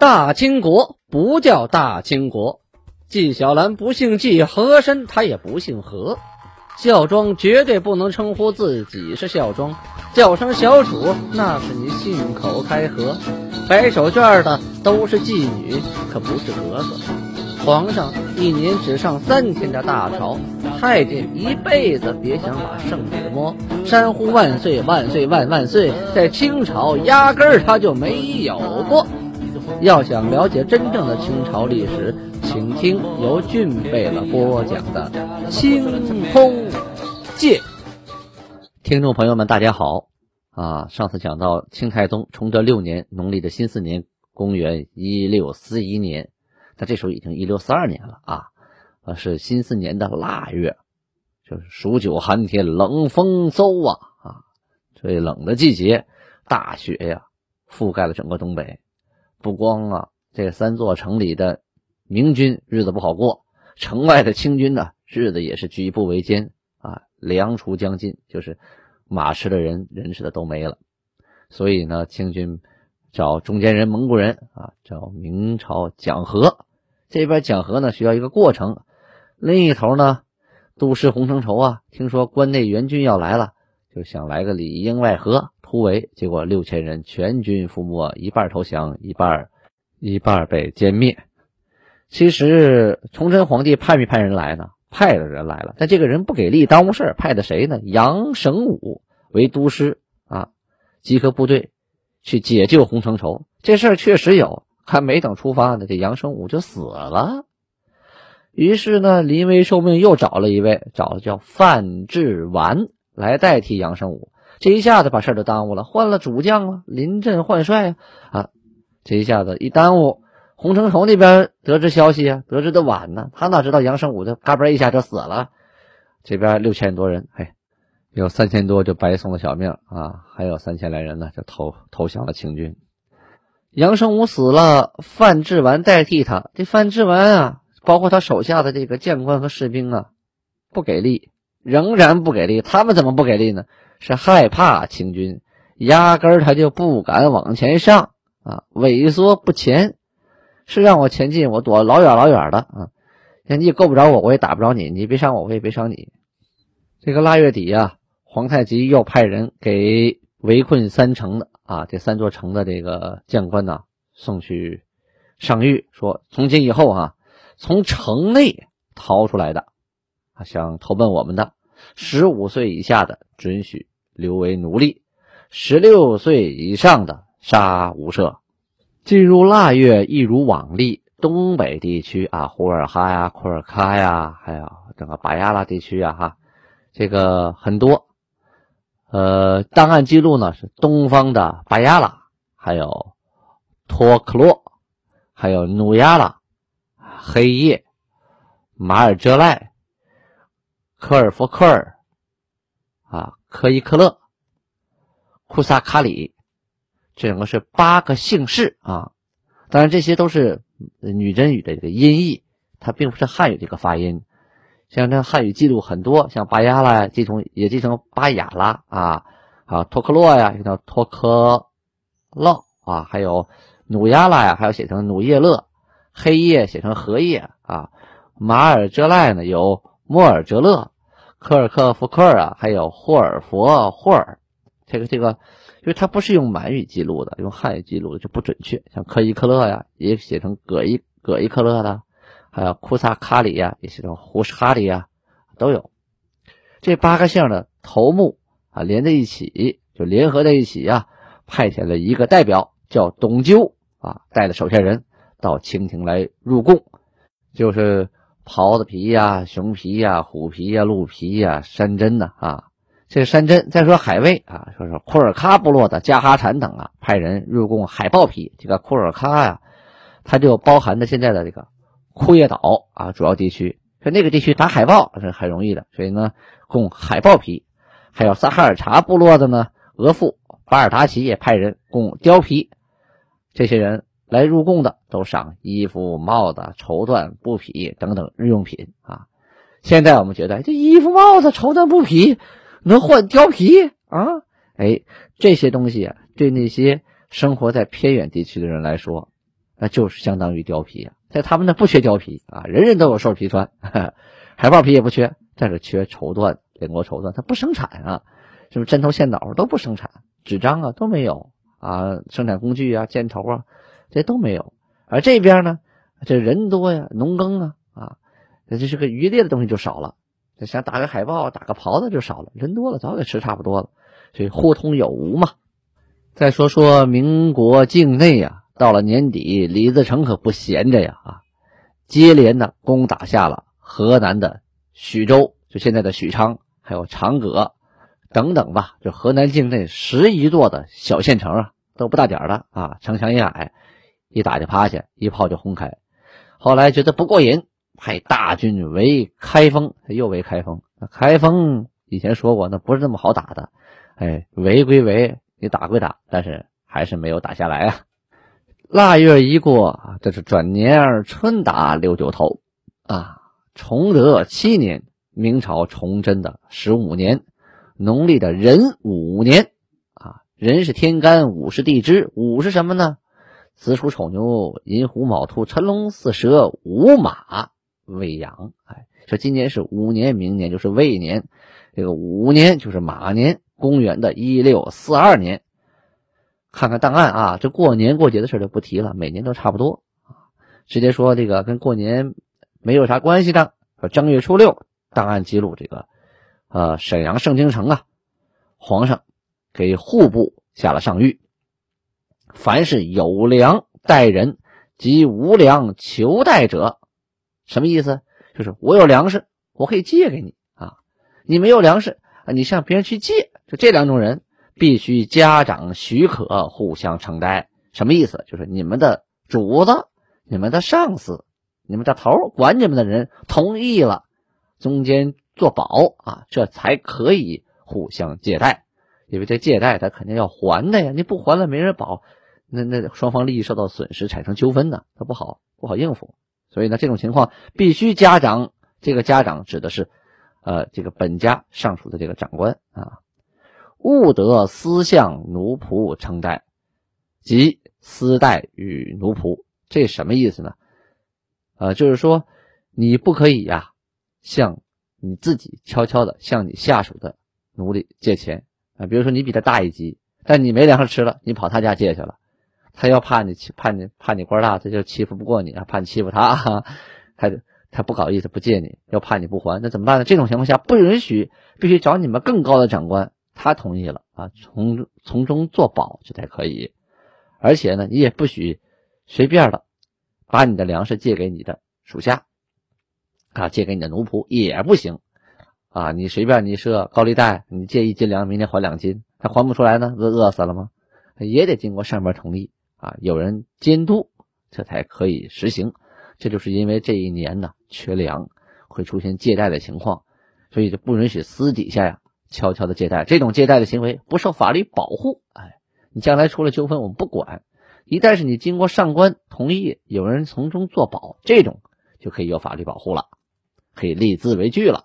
大清国不叫大清国，纪晓岚不姓纪，和珅他也不姓和。孝庄绝对不能称呼自己是孝庄，叫声小主那是你信口开河。摆手绢的都是妓女，可不是格格。皇上一年只上三天的大朝，太监一辈子别想把圣旨摸。山呼万岁万岁万万岁，在清朝压根儿他就没有过。要想了解真正的清朝历史，请听由俊贝勒播讲的《清空界》。听众朋友们，大家好啊！上次讲到清太宗崇德六年农历的辛巳年，公元一六四一年，那这时候已经一六四二年了啊！是辛巳年的腊月，就是数九寒天，冷风嗖啊啊！最冷的季节，大雪呀覆盖了整个东北。不光啊，这三座城里的明军日子不好过，城外的清军呢，日子也是举步维艰啊。粮储将尽，就是马吃的人，人吃的都没了。所以呢，清军找中间人蒙古人啊，找明朝讲和。这边讲和呢，需要一个过程。另一头呢，都师洪承畴啊，听说关内援军要来了，就想来个里应外合。突围，结果六千人全军覆没，一半投降，一半一半被歼灭。其实崇祯皇帝派没派人来呢？派了人来了，但这个人不给力，耽误事派的谁呢？杨绳武为都师啊，集合部队去解救洪承畴。这事儿确实有，还没等出发呢，这杨绳武就死了。于是呢，临危受命，又找了一位，找的叫范志完来代替杨绳武。这一下子把事儿都耽误了，换了主将了，临阵换帅啊！啊，这一下子一耽误，洪承畴那边得知消息啊，得知的晚呢，他哪知道杨胜武就嘎嘣一下就死了，这边六千多人，嘿，有三千多就白送了小命啊，还有三千来人呢就投投降了清军。杨胜武死了，范志完代替他，这范志完啊，包括他手下的这个将官和士兵啊，不给力，仍然不给力，他们怎么不给力呢？是害怕清军，压根儿他就不敢往前上啊，萎缩不前。是让我前进，我躲老远老远的啊。你够不着我，我也打不着你。你别伤我，我也别伤你。这个腊月底呀，皇太极又派人给围困三城的啊，这三座城的这个将官呢，送去上谕，说从今以后啊，从城内逃出来的啊，想投奔我们的十五岁以下的，准许。留为奴隶，十六岁以上的杀无赦。进入腊月，一如往例，东北地区啊，呼尔哈呀、库尔喀呀，还有整个巴亚拉地区啊，哈，这个很多。呃，档案记录呢是东方的巴亚拉，还有托克洛，还有努亚拉、黑夜、马尔哲赖、科尔福克尔啊。科伊克勒、库萨卡里，这两个是八个姓氏啊。当然，这些都是女真语的这个音译，它并不是汉语这个发音。像这汉语记录很多，像巴亚拉继承也继承巴雅拉啊，啊托克洛呀，叫托克洛啊，还有努亚拉呀，还有写成努叶勒，黑夜写成荷叶啊，马尔哲赖呢有莫尔哲勒。科尔克福克啊，还有霍尔佛霍尔，这个这个，因为它不是用满语记录的，用汉语记录的就不准确。像科伊克勒呀，也写成葛伊葛伊克勒的，还有库萨卡里呀，也写成胡什哈里呀，都有。这八个姓的头目啊，连在一起就联合在一起呀，派遣了一个代表叫董纠啊，带着手下人到清廷来入贡，就是。狍子皮呀，熊皮呀，虎皮呀，鹿皮呀，山珍呐啊，这山珍。再说海卫啊，说是库尔喀部落的加哈产等啊，派人入贡海豹皮。这个库尔喀呀，它就包含着现在的这个库页岛啊，主要地区。说那个地区打海豹是很容易的，所以呢，供海豹皮。还有撒哈尔察部落的呢，额驸巴尔达奇也派人供貂皮。这些人。来入贡的都赏衣服、帽子、绸缎、布匹等等日用品啊。现在我们觉得这衣服、帽子、绸缎、布匹能换貂皮啊？哎，这些东西啊，对那些生活在偏远地区的人来说，那就是相当于貂皮啊，在他们那不缺貂皮啊，人人都有兽皮穿，海豹皮也不缺，但是缺绸缎，联国绸缎它不生产啊，是不是针头线脑都不生产，纸张啊都没有啊，生产工具啊箭头啊这都没有，而这边呢，这人多呀，农耕啊啊，那这是个渔猎的东西就少了，想打个海豹打个狍子就少了，人多了早给吃差不多了，所以互通有无嘛。再说说民国境内呀，到了年底，李自成可不闲着呀啊，接连的攻打下了河南的许州，就现在的许昌，还有长葛等等吧，就河南境内十余座的小县城啊，都不大点的啊，城墙也矮，一打就趴下，一炮就轰开。后来觉得不过瘾，派大军围开封，又围开封。开封以前说过，那不是那么好打的，哎，围归围。你打归打，但是还是没有打下来啊！腊月一过，这是转年春打六九头啊！崇德七年，明朝崇祯的十五年，农历的壬午年啊！壬是天干，午是地支，午是什么呢？子鼠丑牛寅虎卯兔辰龙巳蛇午马未羊。哎，说今年是午年，明年就是未年，这个午年就是马年。公元的一六四二年，看看档案啊，这过年过节的事就不提了，每年都差不多啊。直接说这个跟过年没有啥关系的。说正月初六，档案记录这个，呃，沈阳盛京城啊，皇上给户部下了上谕，凡是有粮待人及无粮求贷者，什么意思？就是我有粮食，我可以借给你啊，你没有粮食啊，你向别人去借。就这两种人，必须家长许可，互相承担。什么意思？就是你们的主子、你们的上司、你们的头管你们的人同意了，中间做保啊，这才可以互相借贷。因为这借贷他肯定要还的呀，你不还了没人保，那那双方利益受到损失，产生纠纷呢，他不好不好应付。所以呢，这种情况必须家长，这个家长指的是，呃，这个本家上属的这个长官啊。勿得私向奴仆承贷，即私贷与奴仆，这什么意思呢？呃，就是说你不可以呀，向你自己悄悄的向你下属的奴隶借钱啊。比如说你比他大一级，但你没粮食吃了，你跑他家借去了，他要怕你怕你怕你官大，他就欺负不过你啊，怕你欺负他，他他不好意思不借你，要怕你不还，那怎么办呢？这种情况下不允许，必须找你们更高的长官。他同意了啊，从从中作保这才可以，而且呢，你也不许随便的把你的粮食借给你的属下啊，借给你的奴仆也不行啊。你随便你设高利贷，你借一斤粮，明天还两斤，他还不出来呢，不饿死了吗？也得经过上面同意啊，有人监督，这才可以实行。这就是因为这一年呢缺粮，会出现借贷的情况，所以就不允许私底下呀。悄悄的借贷，这种借贷的行为不受法律保护。哎，你将来出了纠纷，我们不管。一旦是你经过上官同意，有人从中作保，这种就可以有法律保护了，可以立字为据了。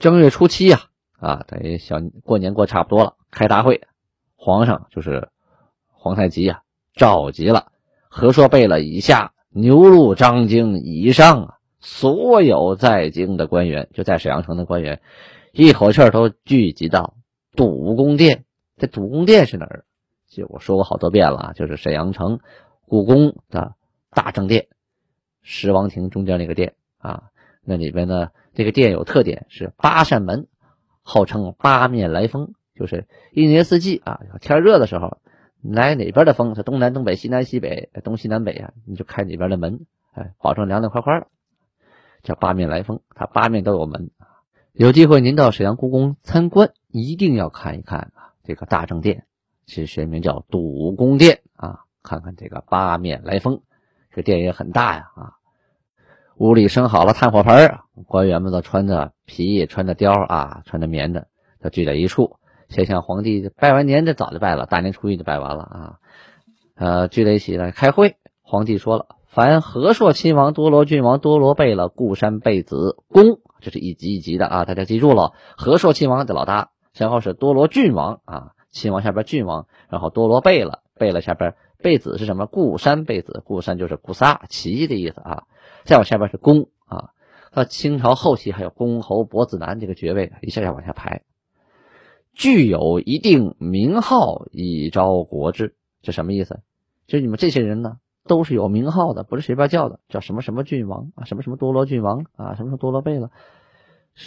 正月初七呀，啊，等于小过年过差不多了，开大会，皇上就是皇太极呀，召集了和硕贝勒以下、牛录张京以上啊，所有在京的官员，就在沈阳城的官员。一口气都聚集到堵宫殿。这堵宫殿是哪儿？就我说过好多遍了，就是沈阳城故宫的大正殿，十王亭中间那个殿啊。那里边呢，这个殿有特点，是八扇门，号称八面来风，就是一年四季啊，天热的时候，来哪边的风是东南东北西南西北东西南北啊，你就开哪边的门，哎，保证凉凉快快的，叫八面来风，它八面都有门。有机会您到沈阳故宫参观，一定要看一看啊！这个大正殿，其实学名叫堵宫殿啊，看看这个八面来风，这殿也很大呀啊！屋里生好了炭火盆官员们都穿着皮，穿着貂啊，穿着棉的，都聚在一处，先向皇帝拜完年，这早就拜了，大年初一就拜完了啊！呃，聚在一起来开会，皇帝说了。凡和硕亲王、多罗郡王、多罗贝勒、固山贝子公，这是一级一级的啊，大家记住了。和硕亲王的老大，然后是多罗郡王啊，亲王下边郡王，然后多罗贝勒，贝勒下边贝子是什么？固山贝子，固山就是固萨齐的意思啊。再往下边是公啊，到清朝后期还有公侯伯子男这个爵位，一下下往下排。具有一定名号以昭国志，这什么意思？就是你们这些人呢，都是有名号的，不是随便叫的，叫什么什么郡王啊，什么什么多罗郡王啊，什么什么多罗贝勒，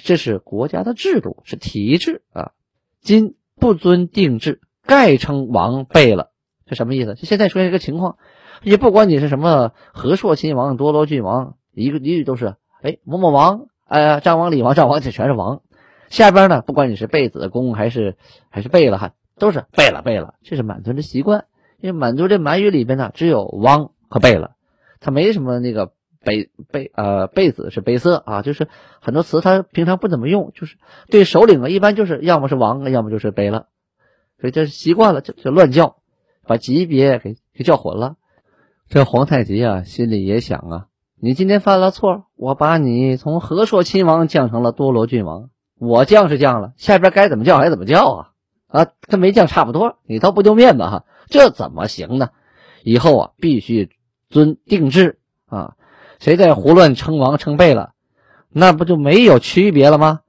这是国家的制度，是体制啊。今不遵定制，盖称王贝勒，这什么意思？就现在出现一个情况，也不管你是什么和硕亲王、多罗郡王，一个一律都是哎某某王，哎呀张王、李王、赵王，这全是王。下边呢，不管你是贝子公还是还是贝勒，哈，都是贝勒贝勒，这是满族的习惯。因为满族这满语里边呢，只有王和贝勒，他没什么那个贝贝呃贝子是贝色啊，就是很多词他平常不怎么用，就是对首领啊，一般就是要么是王，要么就是贝勒，所以这习惯了就就乱叫，把级别给给叫混了。这皇太极啊，心里也想啊，你今天犯了错，我把你从和硕亲王降成了多罗郡王，我降是降了，下边该怎么叫还怎么叫啊啊，跟没降差不多，你倒不丢面子哈。这怎么行呢？以后啊，必须遵定制啊！谁再胡乱称王称贝了，那不就没有区别了吗？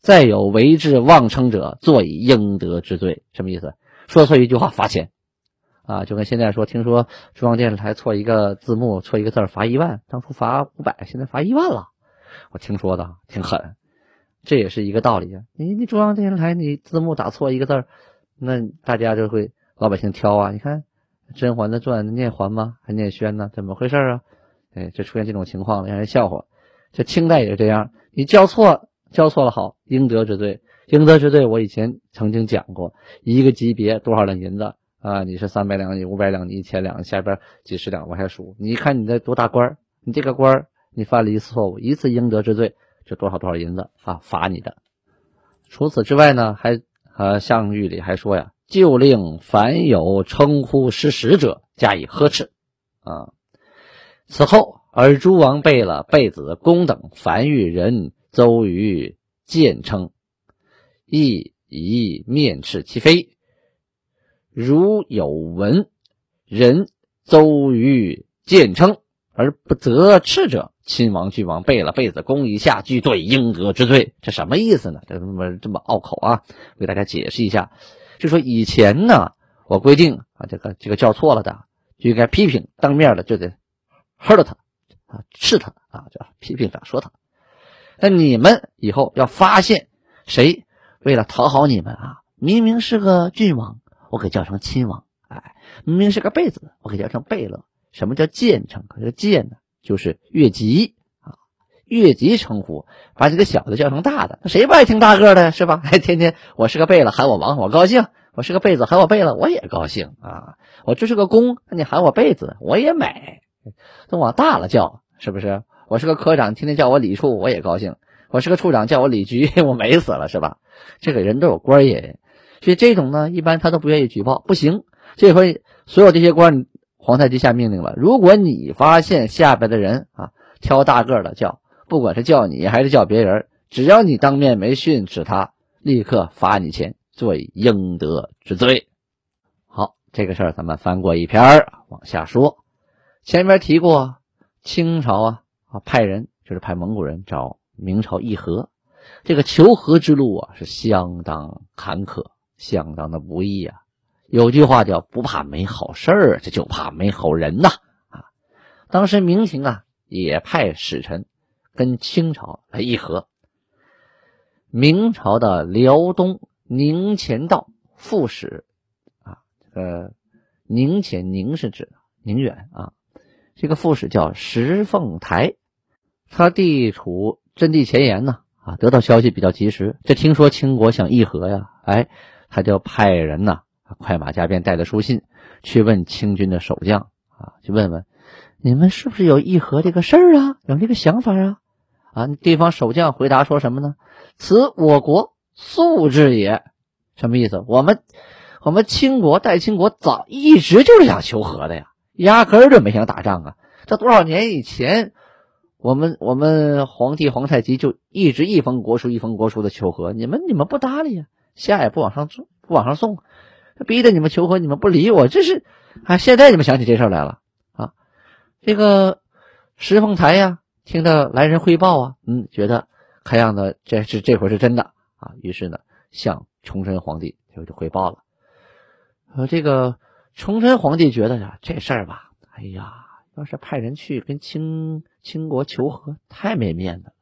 再有违制妄称者，坐以应得之罪。什么意思？说错一句话罚钱啊！就跟现在说，听说中央电视台错一个字幕，错一个字罚一万，当初罚五百，现在罚一万了。我听说的挺狠，这也是一个道理啊！你你中央电视台你字幕打错一个字那大家就会。老百姓挑啊，你看《甄嬛的传》念嬛吗？还念轩呢？怎么回事啊？哎，就出现这种情况了，让人笑话。这清代也是这样，你交错交错了好，应得之罪，应得之罪。我以前曾经讲过，一个级别多少两银子啊？你是三百两，你五百两，你一千两，下边几十两往下数。你看你在多大官你这个官你犯了一次错误，一次应得之罪就多少多少银子啊？罚你的。除此之外呢，还呃，项羽里还说呀。就令凡有称呼失实者加以呵斥，啊！此后，尔诸王贝勒、贝子、公等凡遇人邹于贱称，亦以面斥其非。如有闻人邹于贱称而不责斥者，亲王、郡王、贝勒、贝子、公以下俱对应得之罪。这什么意思呢？这这么这么拗口啊！为大家解释一下。就说以前呢，我规定啊，这个这个叫错了的就应该批评，当面的就得喝了他啊，斥他啊，叫批评他，说他。那你们以后要发现谁为了讨好你们啊，明明是个郡王，我给叫成亲王；哎，明明是个贝子，我给叫成贝勒。什么叫贱称？这个贱呢，就是越级啊，越级称呼，把这个小的叫成大的。谁不爱听大个的，是吧？还 天天我是个贝勒，喊我王，我高兴。我是个贝子，喊我贝勒，我也高兴啊！我这是个公，你喊我贝子，我也美。都往大了叫，是不是？我是个科长，天天叫我李处，我也高兴。我是个处长，叫我李局，我美死了，是吧？这个人都有官瘾，所以这种呢，一般他都不愿意举报。不行，这回所有这些官，皇太极下命令了：如果你发现下边的人啊挑大个的叫，不管是叫你还是叫别人，只要你当面没训斥他，立刻罚你钱。罪应得之罪。好，这个事儿咱们翻过一篇往下说。前面提过，清朝啊啊派人就是派蒙古人找明朝议和，这个求和之路啊是相当坎坷，相当的不易啊。有句话叫“不怕没好事儿，这就怕没好人”呐啊。当时明廷啊也派使臣跟清朝来议和。明朝的辽东。宁前道副使啊，这个宁前宁是指宁远啊，这个副使叫石凤台，他地处阵地前沿呢啊，得到消息比较及时，这听说清国想议和呀，哎，他就派人呐快马加鞭带着书信去问清军的守将啊，去问问你们是不是有议和这个事儿啊，有这个想法啊？啊，地方守将回答说什么呢？此我国。素质也，什么意思？我们我们清国代清国早一直就是想求和的呀，压根儿就没想打仗啊。这多少年以前，我们我们皇帝皇太极就一直一封国书一封国书的求和，你们你们不搭理呀，下也不往上送不往上送，逼着你们求和，你们不理我，这是啊，现在你们想起这事来了啊？这个石凤台呀，听到来人汇报啊，嗯，觉得看样子这是这回是真的啊，于是呢，向崇祯皇帝就就汇报了。呃，这个崇祯皇帝觉得呀，这事儿吧，哎呀，要是派人去跟清清国求和，太没面子了，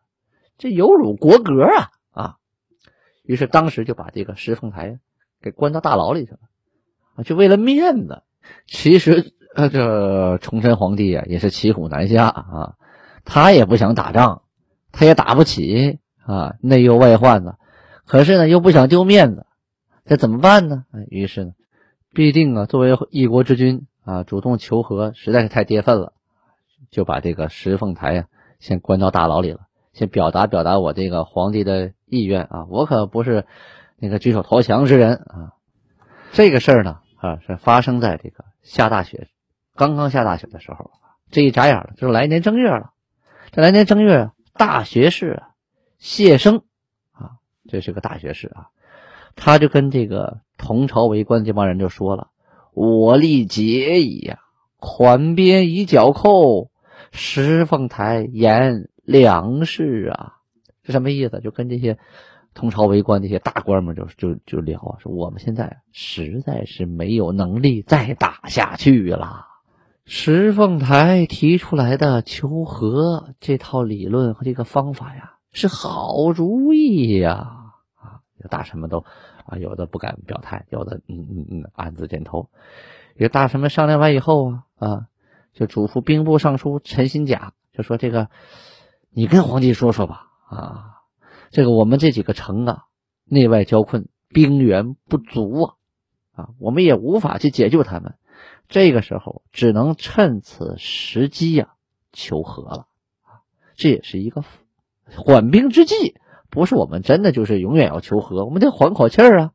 这有辱国格啊啊！于是当时就把这个石凤台给关到大牢里去了就为了面子。其实呃，这崇祯皇帝啊，也是骑虎难下啊，他也不想打仗，他也打不起啊，内忧外患的，可是呢，又不想丢面子，这怎么办呢？于是呢。必定啊，作为一国之君啊，主动求和实在是太跌份了，就把这个石凤台呀先关到大牢里了，先表达表达我这个皇帝的意愿啊，我可不是那个举手投降之人啊。这个事儿呢啊，是发生在这个下大雪，刚刚下大雪的时候，这一眨眼了，就是来年正月了。这来年正月，大学士谢生啊，这是个大学士啊，他就跟这个。同朝为官这帮人就说了：“我立节矣呀，款边以剿寇，石凤台言粮食啊，是什么意思？就跟这些同朝为官那些大官们就就就聊啊，说我们现在实在是没有能力再打下去了。石凤台提出来的求和这套理论和这个方法呀，是好主意呀！啊，大臣们都。”啊，有的不敢表态，有的嗯嗯嗯暗自点头。与大臣们商量完以后啊啊，就嘱咐兵部尚书陈新甲，就说这个你跟皇帝说说吧啊，这个我们这几个城啊内外交困，兵源不足啊啊，我们也无法去解救他们，这个时候只能趁此时机呀求和了，这也是一个缓兵之计。不是我们真的就是永远要求和，我们得缓口气儿啊！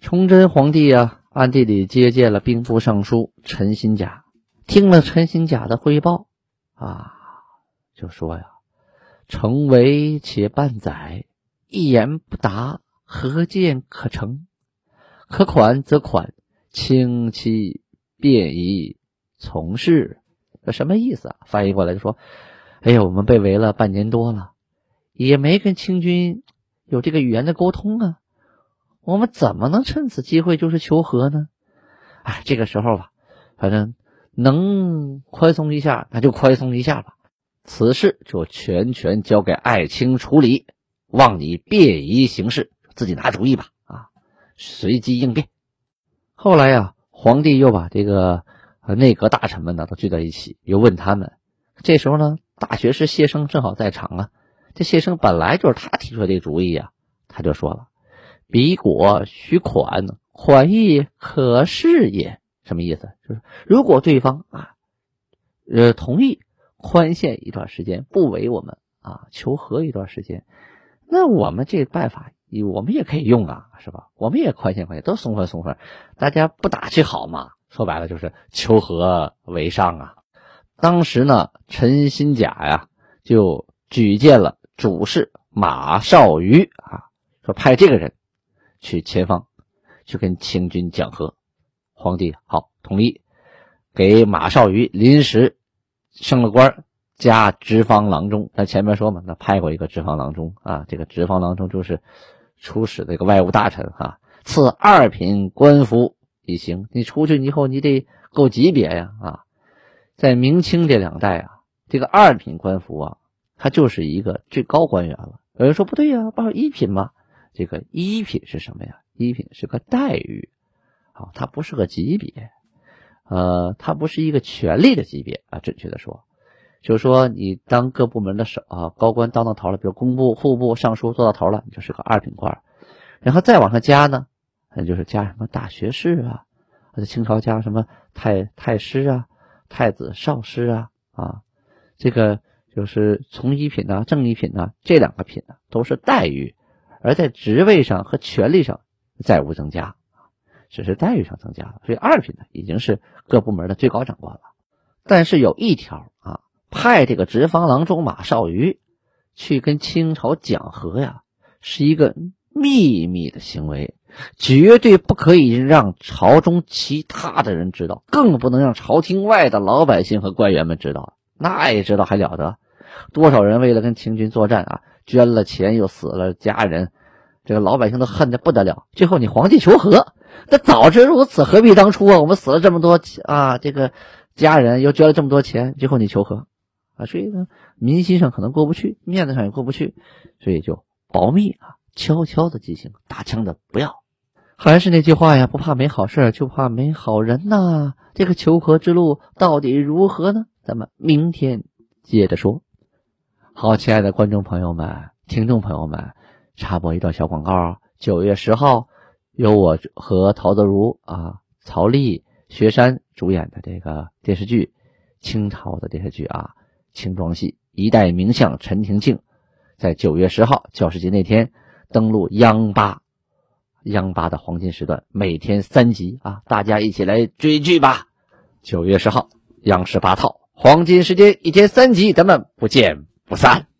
崇祯皇帝啊，暗地里接见了兵部尚书陈新甲，听了陈新甲的汇报啊，就说呀：“成为且半载，一言不答，何见可成？可款则款，轻其便宜从事。”这什么意思啊？翻译过来就说：“哎呀，我们被围了半年多了。”也没跟清军有这个语言的沟通啊，我们怎么能趁此机会就是求和呢？哎，这个时候吧，反正能宽松一下，那就宽松一下吧。此事就全权交给爱卿处理，望你便宜行事，自己拿主意吧。啊，随机应变。后来呀，皇帝又把这个内阁大臣们呢都聚在一起，又问他们。这时候呢，大学士谢生正好在场啊。这谢生本来就是他提出的这个主意啊，他就说了：“彼果许款，款亦可是也。”什么意思？就是如果对方啊，呃，同意宽限一段时间，不为我们啊求和一段时间，那我们这办法，我们也可以用啊，是吧？我们也宽限宽限，都松快松快，大家不打去好嘛？说白了就是求和为上啊。当时呢，陈新甲呀就举荐了。主事马绍瑜啊，说派这个人去前方，去跟清军讲和。皇帝好同意，给马绍瑜临时升了官，加直方郎中。咱前面说嘛，那派过一个直方郎中啊，这个直方郎中就是出使这个外务大臣哈，赐二品官服一行。你出去以后，你得够级别呀啊！在明清这两代啊，这个二品官服啊。他就是一个最高官员了。有人说不对呀，不是一品吗？这个一品是什么呀？一品是个待遇，好，它不是个级别，呃，它不是一个权力的级别啊。准确的说，就是说你当各部门的首啊高官当到头了，比如工部、户部尚书做到头了，你就是个二品官。然后再往上加呢，那就是加什么大学士啊，或者清朝加什么太太师啊、太子少师啊啊，这个。就是从一品呢，正一品呢，这两个品呢都是待遇，而在职位上和权力上再无增加，只是待遇上增加了。所以二品呢已经是各部门的最高长官了。但是有一条啊，派这个直方郎中马绍瑜去跟清朝讲和呀，是一个秘密的行为，绝对不可以让朝中其他的人知道，更不能让朝廷外的老百姓和官员们知道。那也知道还了得？多少人为了跟清军作战啊，捐了钱又死了家人，这个老百姓都恨得不得了。最后你皇帝求和，那早知如此，何必当初啊？我们死了这么多啊，这个家人又捐了这么多钱，最后你求和啊？所以呢，民心上可能过不去，面子上也过不去，所以就保密啊，悄悄的进行，大枪的不要。还是那句话呀，不怕没好事，就怕没好人呐。这个求和之路到底如何呢？咱们明天接着说。好，亲爱的观众朋友们、听众朋友们，插播一段小广告。九月十号，由我和陶德如啊、曹丽、薛山主演的这个电视剧，清朝的电视剧啊，清装戏《一代名相陈廷敬》，在九月十号教师节那天登陆央八，央八的黄金时段，每天三集啊，大家一起来追剧吧。九月十号，央视八套黄金时间，一天三集，咱们不见。不散。